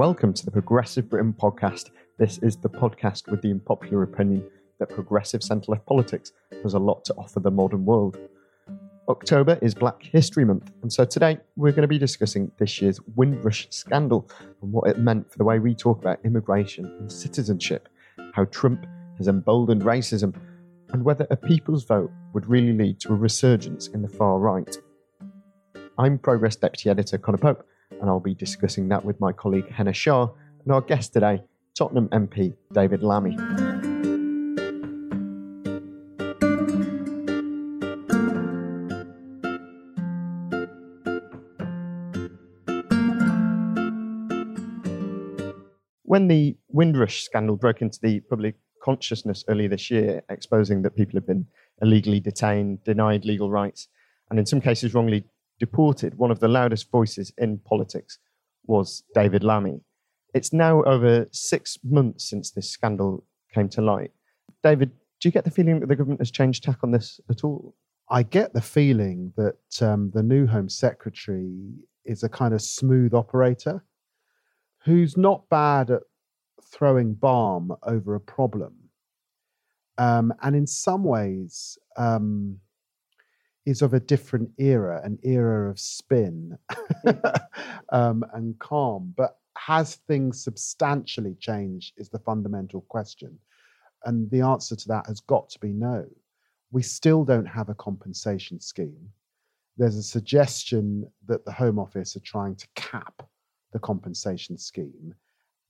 Welcome to the Progressive Britain podcast. This is the podcast with the unpopular opinion that progressive centre left politics has a lot to offer the modern world. October is Black History Month, and so today we're going to be discussing this year's Windrush scandal and what it meant for the way we talk about immigration and citizenship, how Trump has emboldened racism, and whether a people's vote would really lead to a resurgence in the far right. I'm Progress Deputy Editor Conor Pope and I'll be discussing that with my colleague Henna Shah and our guest today, Tottenham MP David Lammy. When the Windrush scandal broke into the public consciousness earlier this year, exposing that people have been illegally detained, denied legal rights, and in some cases wrongly deported, one of the loudest voices in politics was David Lammy. It's now over six months since this scandal came to light. David, do you get the feeling that the government has changed tack on this at all? I get the feeling that um, the new Home Secretary is a kind of smooth operator who's not bad at throwing balm over a problem. Um, and in some ways, um, is of a different era, an era of spin um, and calm. But has things substantially changed? Is the fundamental question. And the answer to that has got to be no. We still don't have a compensation scheme. There's a suggestion that the Home Office are trying to cap the compensation scheme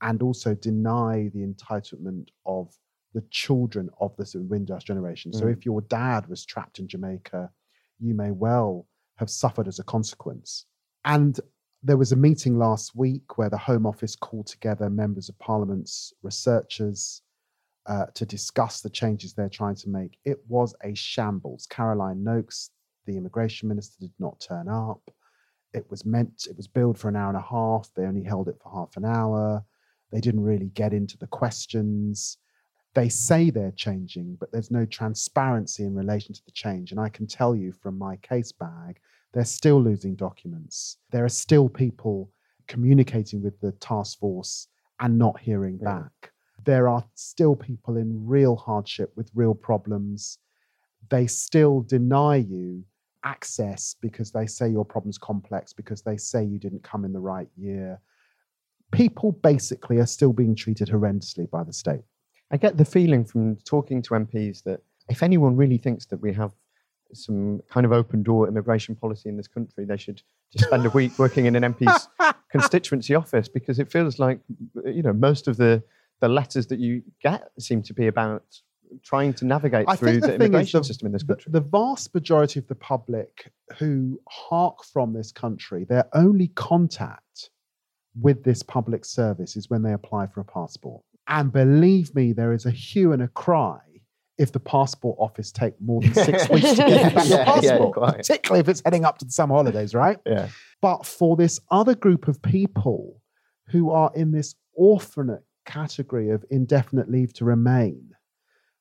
and also deny the entitlement of the children of the Windrush generation. Mm. So if your dad was trapped in Jamaica you may well have suffered as a consequence. And there was a meeting last week where the Home Office called together members of Parliament's researchers uh, to discuss the changes they're trying to make. It was a shambles. Caroline Nokes, the immigration minister, did not turn up. It was meant, it was billed for an hour and a half. They only held it for half an hour. They didn't really get into the questions they say they're changing, but there's no transparency in relation to the change. And I can tell you from my case bag, they're still losing documents. There are still people communicating with the task force and not hearing yeah. back. There are still people in real hardship with real problems. They still deny you access because they say your problem's complex, because they say you didn't come in the right year. People basically are still being treated horrendously by the state. I get the feeling from talking to MPs that if anyone really thinks that we have some kind of open door immigration policy in this country, they should just spend a week working in an MP's constituency office because it feels like you know most of the the letters that you get seem to be about trying to navigate I through the, the immigration the, system in this country. The, the vast majority of the public who hark from this country, their only contact with this public service is when they apply for a passport. And believe me, there is a hue and a cry if the passport office take more than six weeks to get back your passport, yeah, particularly if it's heading up to the summer holidays, right? Yeah. But for this other group of people who are in this orphanate category of indefinite leave to remain,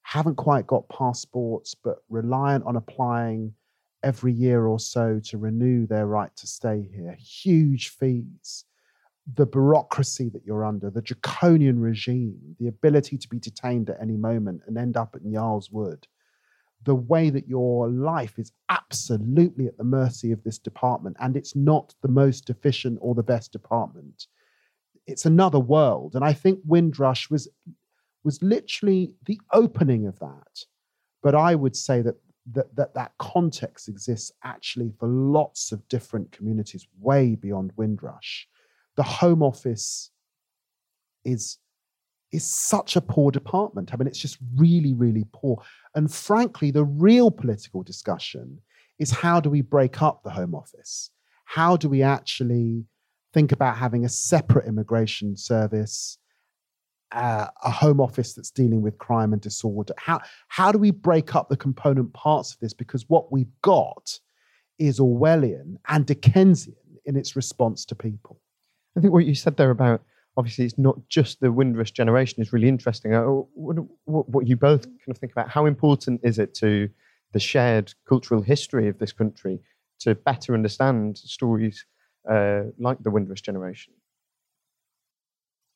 haven't quite got passports, but reliant on applying every year or so to renew their right to stay here, huge fees the bureaucracy that you're under, the draconian regime, the ability to be detained at any moment and end up at Yarl's Wood, the way that your life is absolutely at the mercy of this department, and it's not the most efficient or the best department. It's another world. And I think Windrush was was literally the opening of that. But I would say that that, that that context exists actually for lots of different communities way beyond Windrush. The Home Office is is such a poor department. I mean, it's just really, really poor. And frankly, the real political discussion is how do we break up the Home Office? How do we actually think about having a separate immigration service, uh, a Home Office that's dealing with crime and disorder? How, how do we break up the component parts of this? Because what we've got is Orwellian and Dickensian in its response to people. I think what you said there about obviously it's not just the Windrush generation is really interesting. Uh, what, what, what, you both kind of think about how important is it to the shared cultural history of this country to better understand stories uh, like the Windrush generation?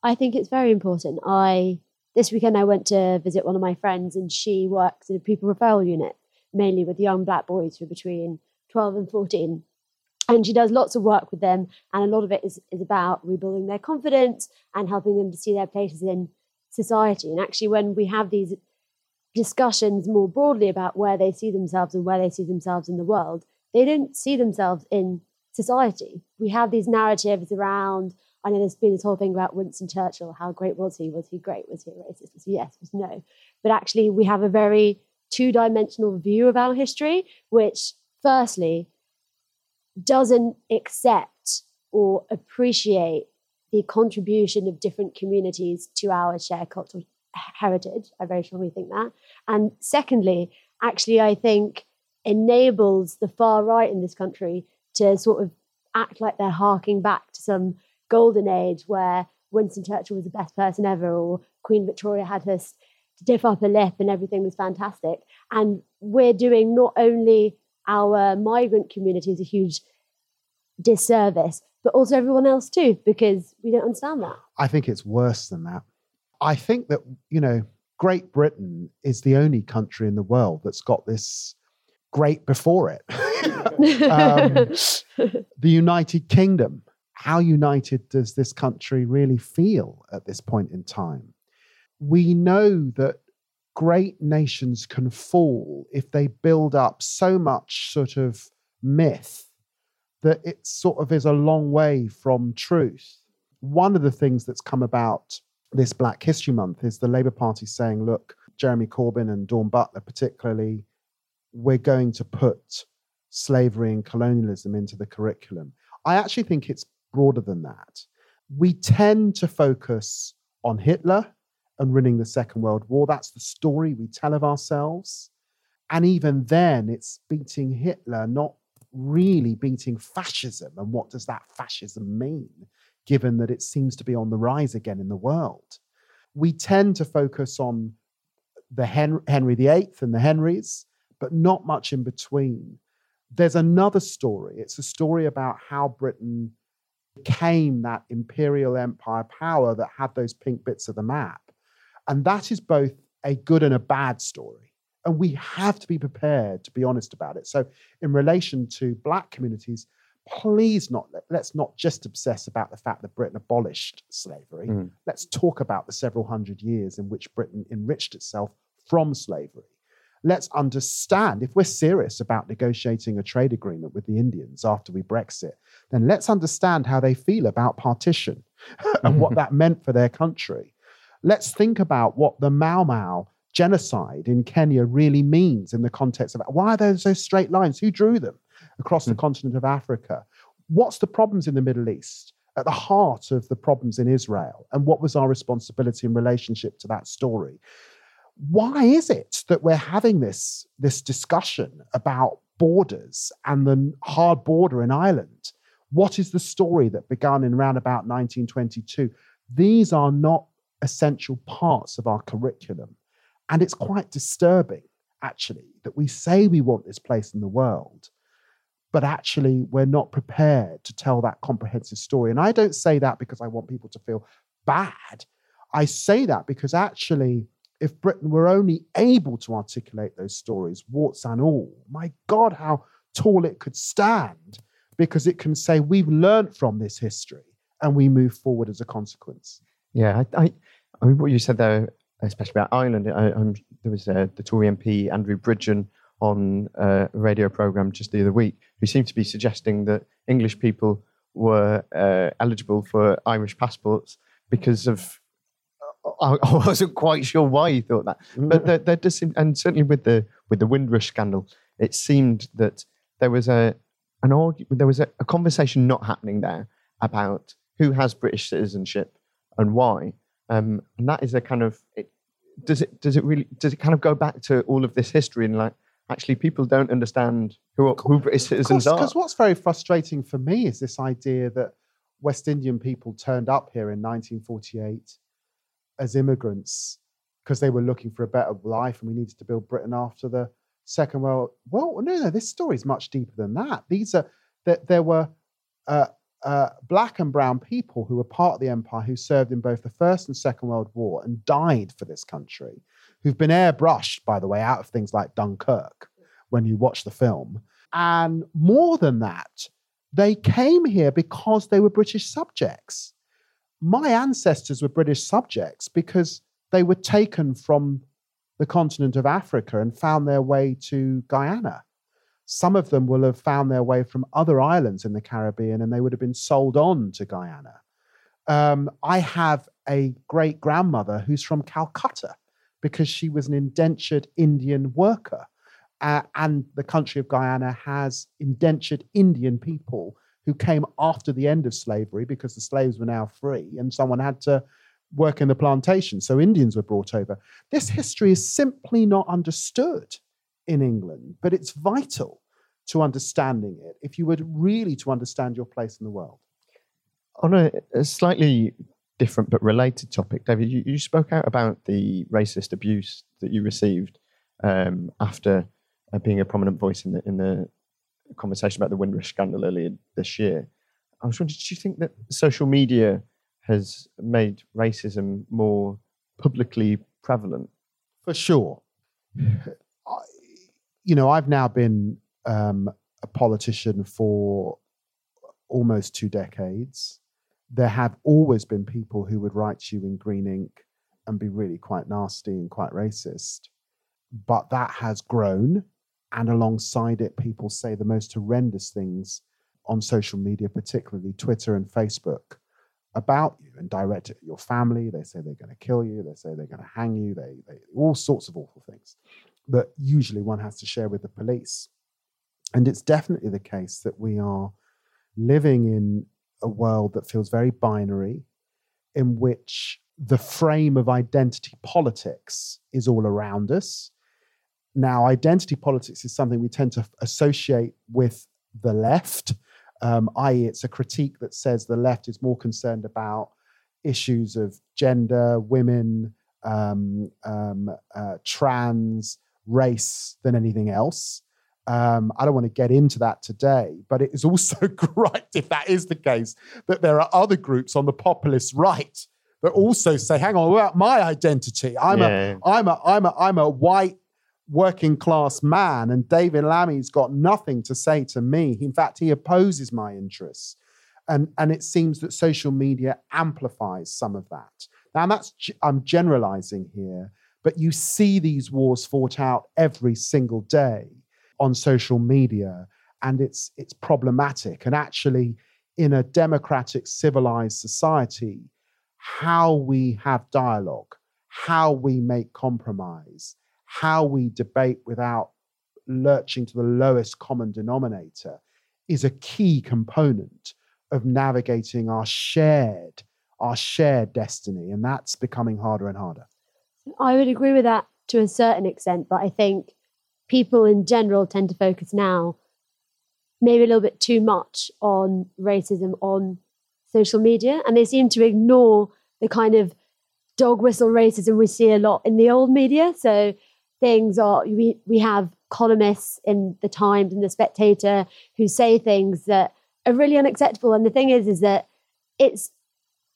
I think it's very important. I this weekend I went to visit one of my friends, and she works in a pupil referral unit, mainly with young black boys who are between twelve and fourteen and she does lots of work with them and a lot of it is, is about rebuilding their confidence and helping them to see their places in society. And actually when we have these discussions more broadly about where they see themselves and where they see themselves in the world they don't see themselves in society. We have these narratives around i know there's been this whole thing about winston churchill how great was he? Was he great? Was he racist? Was he yes? Was no? But actually we have a very two-dimensional view of our history which firstly doesn't accept or appreciate the contribution of different communities to our shared cultural heritage. I very strongly think that. And secondly, actually, I think enables the far right in this country to sort of act like they're harking back to some golden age where Winston Churchill was the best person ever, or Queen Victoria had her stiff upper lip and everything was fantastic. And we're doing not only our migrant communities a huge disservice, but also everyone else too, because we don't understand that. I think it's worse than that. I think that, you know, Great Britain is the only country in the world that's got this great before it. um, the United Kingdom, how united does this country really feel at this point in time? We know that great nations can fall if they build up so much sort of myth that it sort of is a long way from truth. One of the things that's come about this Black History Month is the Labour Party saying, look, Jeremy Corbyn and Dawn Butler, particularly, we're going to put slavery and colonialism into the curriculum. I actually think it's broader than that. We tend to focus on Hitler and winning the Second World War. That's the story we tell of ourselves. And even then, it's beating Hitler, not really beating fascism. And what does that fascism mean, given that it seems to be on the rise again in the world? We tend to focus on the Hen- Henry VIII and the Henrys, but not much in between. There's another story. It's a story about how Britain became that imperial empire power that had those pink bits of the map. And that is both a good and a bad story. And we have to be prepared to be honest about it. So, in relation to Black communities, please not let's not just obsess about the fact that Britain abolished slavery. Mm. Let's talk about the several hundred years in which Britain enriched itself from slavery. Let's understand if we're serious about negotiating a trade agreement with the Indians after we Brexit, then let's understand how they feel about partition and what that meant for their country. Let's think about what the Mau Mau genocide in Kenya really means in the context of why are there those straight lines? Who drew them across mm. the hmm. continent of Africa? What's the problems in the Middle East? At the heart of the problems in Israel, and what was our responsibility in relationship to that story? Why is it that we're having this, this discussion about borders and the hard border in Ireland? What is the story that began in around about 1922? These are not essential parts of our curriculum. And it's quite disturbing, actually, that we say we want this place in the world, but actually we're not prepared to tell that comprehensive story. And I don't say that because I want people to feel bad. I say that because actually, if Britain were only able to articulate those stories, warts and all, my God, how tall it could stand, because it can say, we've learned from this history and we move forward as a consequence. Yeah, I, I, I mean, what you said there, especially about Ireland, I, there was uh, the Tory MP, Andrew Bridgen, on a radio program just the other week, who seemed to be suggesting that English people were uh, eligible for Irish passports because of. I, I wasn't quite sure why he thought that, but there, there does seem, and certainly with the with the Windrush scandal, it seemed that there was a an argument, there was a, a conversation not happening there about who has British citizenship and why, um, and that is a kind of it, does it does it really does it kind of go back to all of this history and like actually people don't understand who, who British citizens are. Because what's very frustrating for me is this idea that West Indian people turned up here in 1948 as immigrants because they were looking for a better life and we needed to build Britain after the Second World. Well, no, no, this story is much deeper than that. These are that there were uh, uh, black and brown people who were part of the empire who served in both the First and Second World War and died for this country who've been airbrushed, by the way, out of things like Dunkirk when you watch the film. And more than that, they came here because they were British subjects. My ancestors were British subjects because they were taken from the continent of Africa and found their way to Guyana. Some of them will have found their way from other islands in the Caribbean and they would have been sold on to Guyana. Um, I have a great grandmother who's from Calcutta because she was an indentured Indian worker. Uh, and the country of Guyana has indentured Indian people who came after the end of slavery because the slaves were now free and someone had to work in the plantation. So Indians were brought over. This history is simply not understood in England, but it's vital to understanding it if you were really to understand your place in the world. On a, a slightly different but related topic, David. You, you spoke out about the racist abuse that you received um, after uh, being a prominent voice in the in the conversation about the Windrush scandal earlier this year. I was wondering, do you think that social media has made racism more publicly prevalent? For sure. I, you know, I've now been um, a politician for almost two decades there have always been people who would write you in green ink and be really quite nasty and quite racist. But that has grown. And alongside it, people say the most horrendous things on social media, particularly Twitter and Facebook, about you and direct it at your family. They say they're going to kill you. They say they're going to hang you. They, they all sorts of awful things that usually one has to share with the police. And it's definitely the case that we are living in a world that feels very binary, in which the frame of identity politics is all around us. Now, identity politics is something we tend to associate with the left, um, i.e., it's a critique that says the left is more concerned about issues of gender, women, um, um, uh, trans, race than anything else. Um, I don't want to get into that today, but it is also correct, if that is the case, that there are other groups on the populist right that also say, hang on, about my identity? I'm yeah. a I'm a I'm a I'm a white working class man, and David Lammy's got nothing to say to me. In fact, he opposes my interests. And, and it seems that social media amplifies some of that. Now, that's I'm generalizing here, but you see these wars fought out every single day on social media and it's it's problematic. And actually in a democratic civilized society how we have dialogue how we make compromise how we debate without lurching to the lowest common denominator is a key component of navigating our shared our shared destiny and that's becoming harder and harder. I would agree with that to a certain extent but i think people in general tend to focus now maybe a little bit too much on racism on social media and they seem to ignore the kind of dog whistle racism we see a lot in the old media so things are we we have columnists in the Times and the Spectator who say things that are really unacceptable. And the thing is, is that it's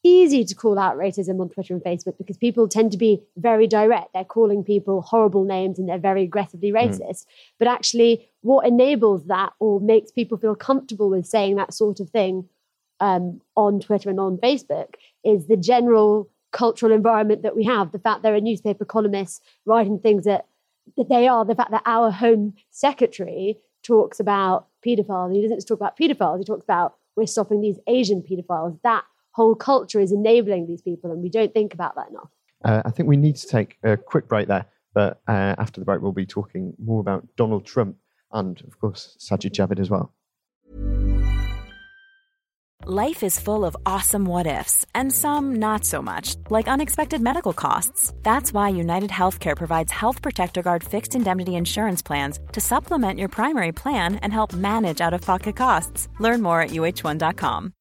easy to call out racism on Twitter and Facebook because people tend to be very direct. They're calling people horrible names and they're very aggressively hmm. racist. Mm. But actually, what enables that or makes people feel comfortable with saying that sort of thing um, on Twitter and on Facebook is the general cultural environment that we have. The fact there are newspaper columnists writing things that, that they are, the fact that our Home Secretary talks about paedophiles. He doesn't just talk about paedophiles, he talks about we're stopping these Asian paedophiles. That whole culture is enabling these people, and we don't think about that enough. Uh, I think we need to take a quick break there, but uh, after the break, we'll be talking more about Donald Trump and, of course, Sajid Javid as well. Life is full of awesome what ifs, and some not so much, like unexpected medical costs. That's why United Healthcare provides Health Protector Guard fixed indemnity insurance plans to supplement your primary plan and help manage out of pocket costs. Learn more at uh1.com.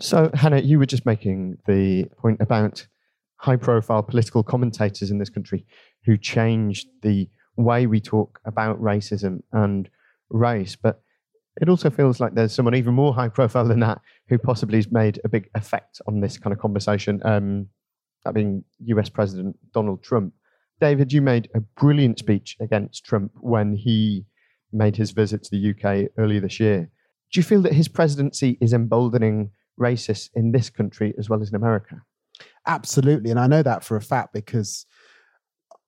So, Henna, you were just making the point about high profile political commentators in this country who changed the way we talk about racism and race. But it also feels like there's someone even more high profile than that who possibly has made a big effect on this kind of conversation. Um, that being US President Donald Trump. David, you made a brilliant speech against Trump when he made his visit to the UK earlier this year. Do you feel that his presidency is emboldening racists in this country as well as in America. Absolutely. And I know that for a fact because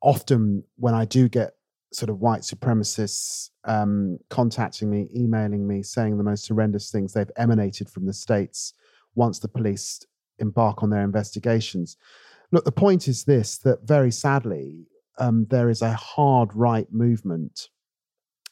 often when I do get sort of white supremacists um, contacting me, emailing me, saying the most horrendous things they've emanated from the States once the police embark on their investigations. Look, the point is this that very sadly, um, there is a hard right movement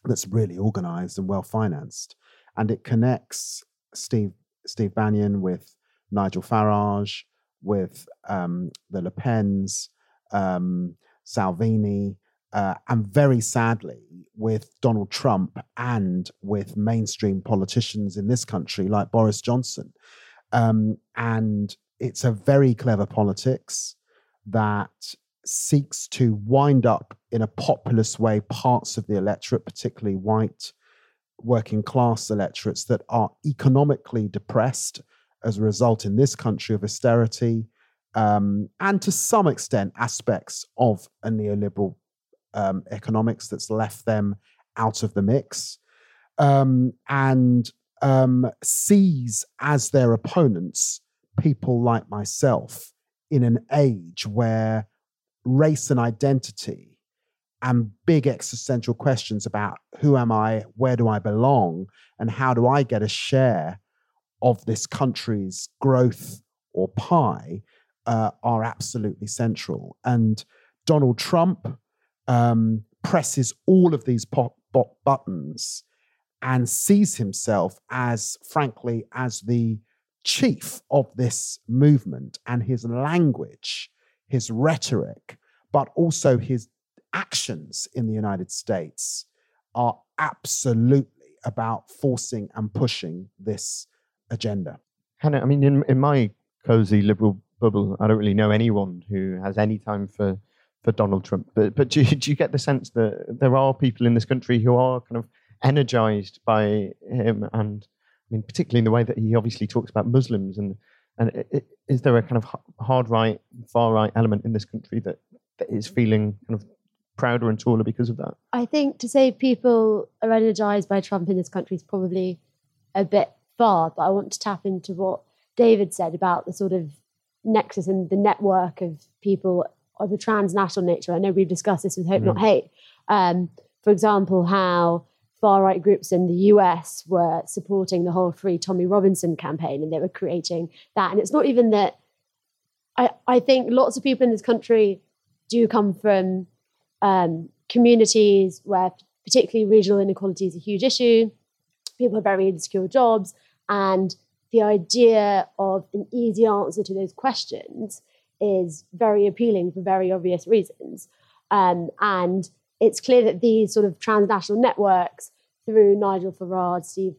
that's really organized and well financed, and it connects Steve Steve Bannon, with Nigel Farage, with um, the Le Pens, um, Salvini, uh, and very sadly with Donald Trump and with mainstream politicians in this country like Boris Johnson. Um, and it's a very clever politics that seeks to wind up in a populist way parts of the electorate, particularly white working class electorates that are economically depressed as a result in this country of austerity um, and to some extent aspects of a neoliberal um, economics that's left them out of the mix um, and um, sees as their opponents people like myself in an age where race and identity and big existential questions about who am I, where do I belong, and how do I get a share of this country's growth or pie uh, are absolutely central. And Donald Trump um, presses all of these pop, pop buttons and sees himself as, frankly, as the chief of this movement and his language, his rhetoric, but also his actions in the United States are absolutely about forcing and pushing this agenda. Henna, I mean, in, in my cozy liberal bubble, I don't really know anyone who has any time for, for Donald Trump. But, but do, you, do you get the sense that there are people in this country who are kind of energized by him? And I mean, particularly in the way that he obviously talks about Muslims and And is there a kind of hard right, far right element in this country that, that is feeling kind of prouder and taller because of that? I think to say people are energized by Trump in this country is probably a bit far, but I want to tap into what David said about the sort of nexus and the network of people of a transnational nature. I know we've discussed this with Hope Not Hate. Um, for example, how far right groups in the US were supporting the whole Free Tommy Robinson campaign and they were creating that. And it's not even that I, I think lots of people in this country do come from um, communities where particularly regional inequality is a huge issue. People have very insecure jobs, and the idea of an easy answer to those questions is very appealing for very obvious reasons. Um, and it's clear that these sort of transnational networks, through Nigel Farage, Steve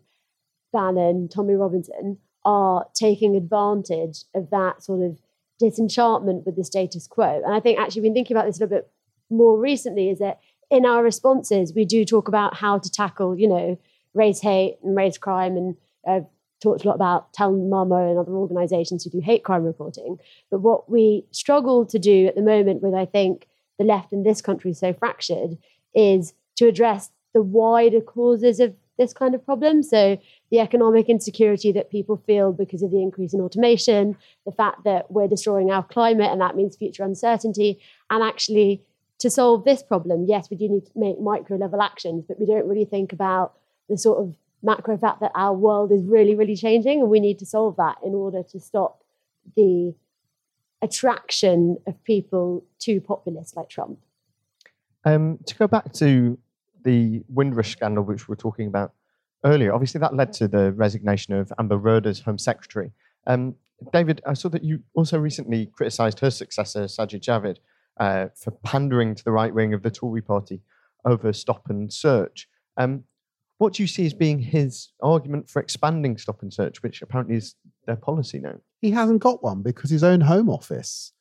Bannon, Tommy Robinson, are taking advantage of that sort of disenchantment with the status quo. And I think actually, we've been thinking about this a little bit more recently, is that in our responses, we do talk about how to tackle, you know, race hate and race crime, and uh, talked a lot about Tell Mama and other organisations who do hate crime reporting. But what we struggle to do at the moment, with I think the left in this country so fractured, is to address the wider causes of this kind of problem. So the economic insecurity that people feel because of the increase in automation, the fact that we're destroying our climate and that means future uncertainty, and actually to solve this problem, yes, we do need to make micro level actions, but we don't really think about the sort of macro fact that our world is really, really changing, and we need to solve that in order to stop the attraction of people to populists like Trump. Um, to go back to the Windrush scandal, which we were talking about earlier, obviously that led to the resignation of Amber Rudd as Home Secretary. Um, David, I saw that you also recently criticised her successor, Sajid Javid, uh, for pandering to the right wing of the Tory party over stop and search. Um, what do you see as being his argument for expanding stop and search, which apparently is their policy now? He hasn't got one because his own Home Office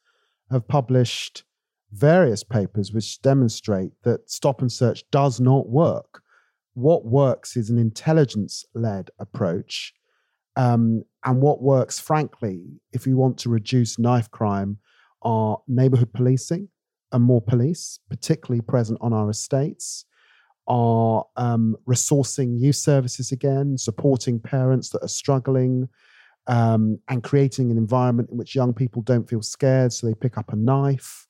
have published various papers which demonstrate that stop and search does not work. What works is an intelligence led approach. Um, and what works, frankly, if we want to reduce knife crime, are neighborhood policing and more police, particularly present on our estates, are um, resourcing youth services again, supporting parents that are struggling, um, and creating an environment in which young people don't feel scared, so they pick up a knife.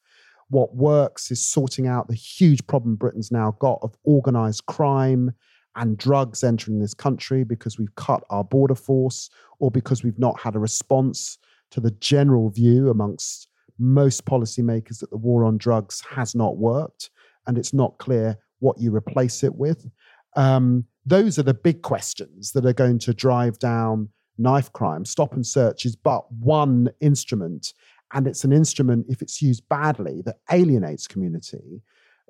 What works is sorting out the huge problem Britain's now got of organized crime and drugs entering this country because we've cut our border force or because we've not had a response to the general view amongst most policymakers that the war on drugs has not worked and it's not clear what you replace it with. Um, those are the big questions that are going to drive down knife crime. Stop and search is but one instrument, and it's an instrument, if it's used badly, that alienates community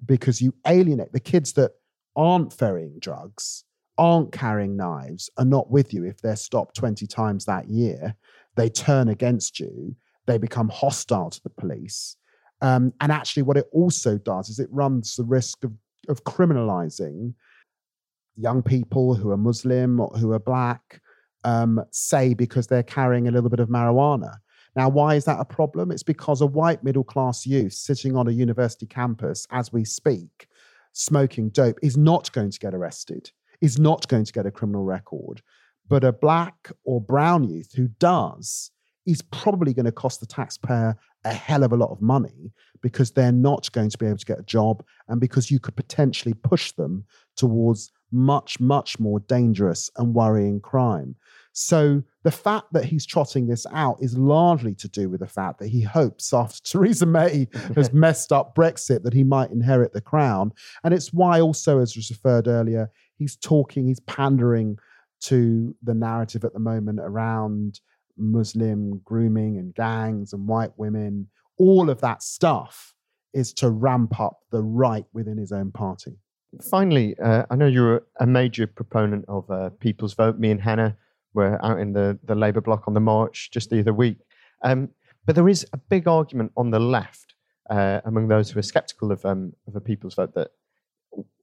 because you alienate the kids that aren't ferrying drugs, aren't carrying knives, are not with you if they're stopped 20 times that year. They turn against you, they become hostile to the police. Um, and actually, what it also does is it runs the risk of, of criminalizing young people who are Muslim or who are black, um, say because they're carrying a little bit of marijuana. Now, why is that a problem? It's because a white middle class youth sitting on a university campus as we speak, smoking dope, is not going to get arrested, is not going to get a criminal record. But a black or brown youth who does is probably going to cost the taxpayer a hell of a lot of money because they're not going to be able to get a job and because you could potentially push them towards much, much more dangerous and worrying crime. So the fact that he's trotting this out is largely to do with the fact that he hopes after Theresa May has messed up Brexit that he might inherit the crown. And it's why also, as was referred earlier, he's talking, he's pandering to the narrative at the moment around Muslim grooming and gangs and white women. All of that stuff is to ramp up the right within his own party. Finally, uh, I know you're a major proponent of uh, People's Vote. Me and Henna were out in the, the Labour bloc on the march just the other week. Um, but there is a big argument on the left uh, among those who are sceptical of, um, of a People's Vote that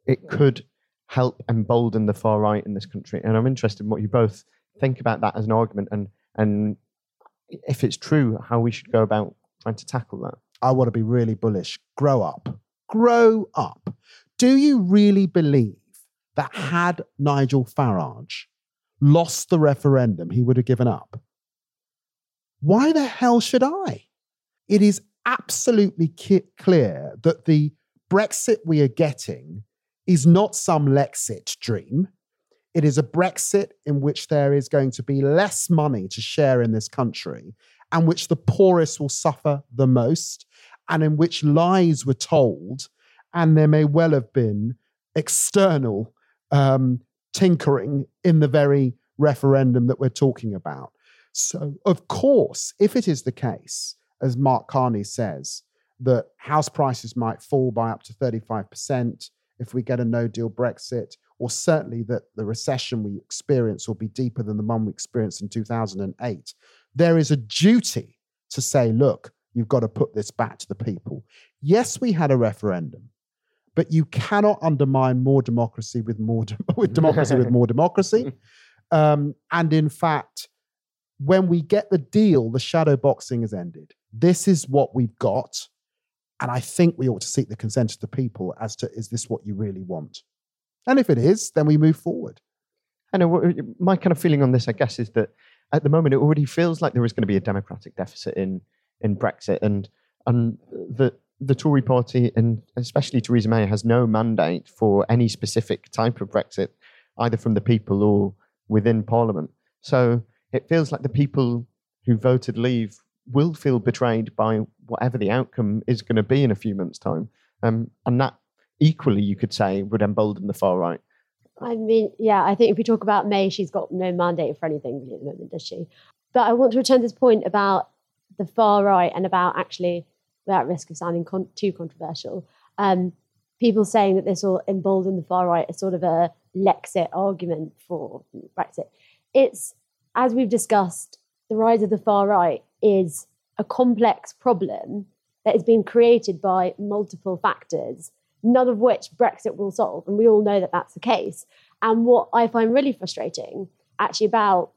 it could help embolden the far right in this country. And I'm interested in what you both think about that as an argument and, and if it's true, how we should go about trying to tackle that. I want to be really bullish. Grow up. Grow up. Do you really believe that had Nigel Farage lost the referendum, he would have given up? Why the hell should I? It is absolutely clear that the Brexit we are getting is not some Lexit dream. It is a Brexit in which there is going to be less money to share in this country and which the poorest will suffer the most, and in which lies were told, and there may well have been external um, tinkering in the very referendum that we're talking about. So, of course, if it is the case, as Mark Carney says, that house prices might fall by up to 35% if we get a no deal Brexit, or certainly that the recession we experience will be deeper than the one we experienced in 2008, there is a duty to say, look, you've got to put this back to the people. Yes, we had a referendum, but you cannot undermine more democracy with more de- with democracy with more democracy. Um, and in fact, when we get the deal, the shadow boxing has ended. This is what we've got. And I think we ought to seek the consent of the people as to is this what you really want? And if it is, then we move forward. And my kind of feeling on this, I guess, is that at the moment it already feels like there is going to be a democratic deficit in in Brexit, and and the the Tory party and especially Theresa May has no mandate for any specific type of Brexit, either from the people or within Parliament. So it feels like the people who voted Leave will feel betrayed by whatever the outcome is going to be in a few months' time. Um, and that equally, you could say, would embolden the far right. I mean, yeah, I think if we talk about May, she's got no mandate for anything at the moment, does she? But I want to return to this point about the far right and about actually, without risk of sounding con- too controversial, um, people saying that this will embolden the far right is sort of a Lexit argument for Brexit. It's, as we've discussed, the rise of the far right is a complex problem that is being created by multiple factors, none of which Brexit will solve. And we all know that that's the case. And what I find really frustrating actually about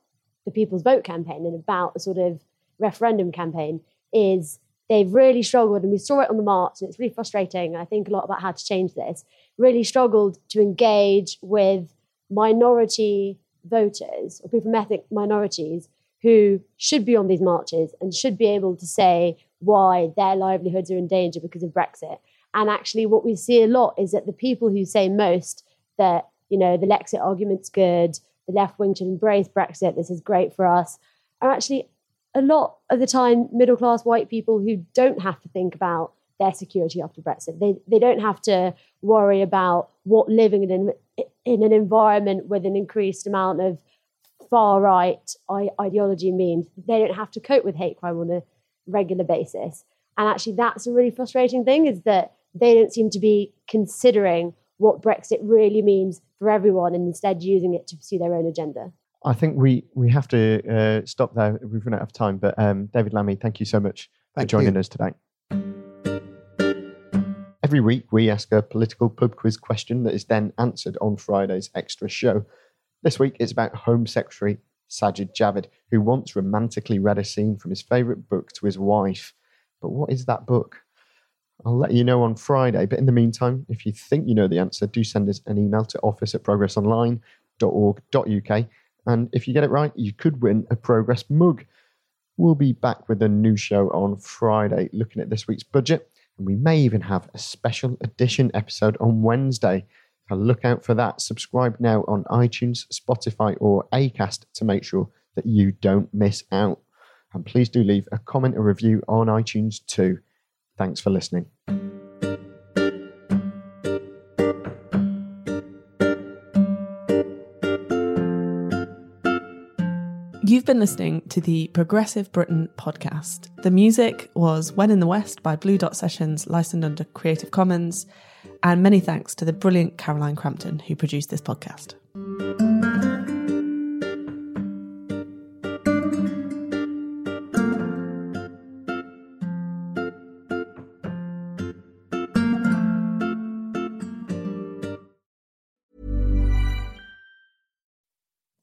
the People's Vote campaign and about the sort of referendum campaign is they've really struggled, and we saw it on the march, and it's really frustrating. I think a lot about how to change this. Really struggled to engage with minority voters or people from ethnic minorities who should be on these marches and should be able to say why their livelihoods are in danger because of Brexit. And actually, what we see a lot is that the people who say most that, you know, the Lexit argument's good, the left wing should embrace Brexit, this is great for us, are actually a lot of the time middle class white people who don't have to think about their security after Brexit. They, they don't have to worry about what living in an, in an environment with an increased amount of far right ideology means. They don't have to cope with hate crime on a regular basis. And actually, that's a really frustrating thing is that they don't seem to be considering what Brexit really means for everyone and instead using it to pursue their own agenda. I think we, we have to uh, stop there. We've run out of time. But um, David Lammy, thank you so much thank for joining you. us today. Every week, we ask a political pub quiz question that is then answered on Friday's extra show. This week, it's about Home Secretary Sajid Javid, who once romantically read a scene from his favourite book to his wife. But what is that book? I'll let you know on Friday. But in the meantime, if you think you know the answer, do send us an email to office at progressonline.org.uk. And if you get it right, you could win a Progress mug. We'll be back with a new show on Friday looking at this week's budget. And we may even have a special edition episode on Wednesday. So look out for that. Subscribe now on iTunes, Spotify, or Acast to make sure that you don't miss out. And please do leave a comment or review on iTunes too. Thanks for listening. You've been listening to the Progressive Britain podcast. The music was When in the West by Blue Dot Sessions, licensed under Creative Commons. And many thanks to the brilliant Caroline Crampton who produced this podcast.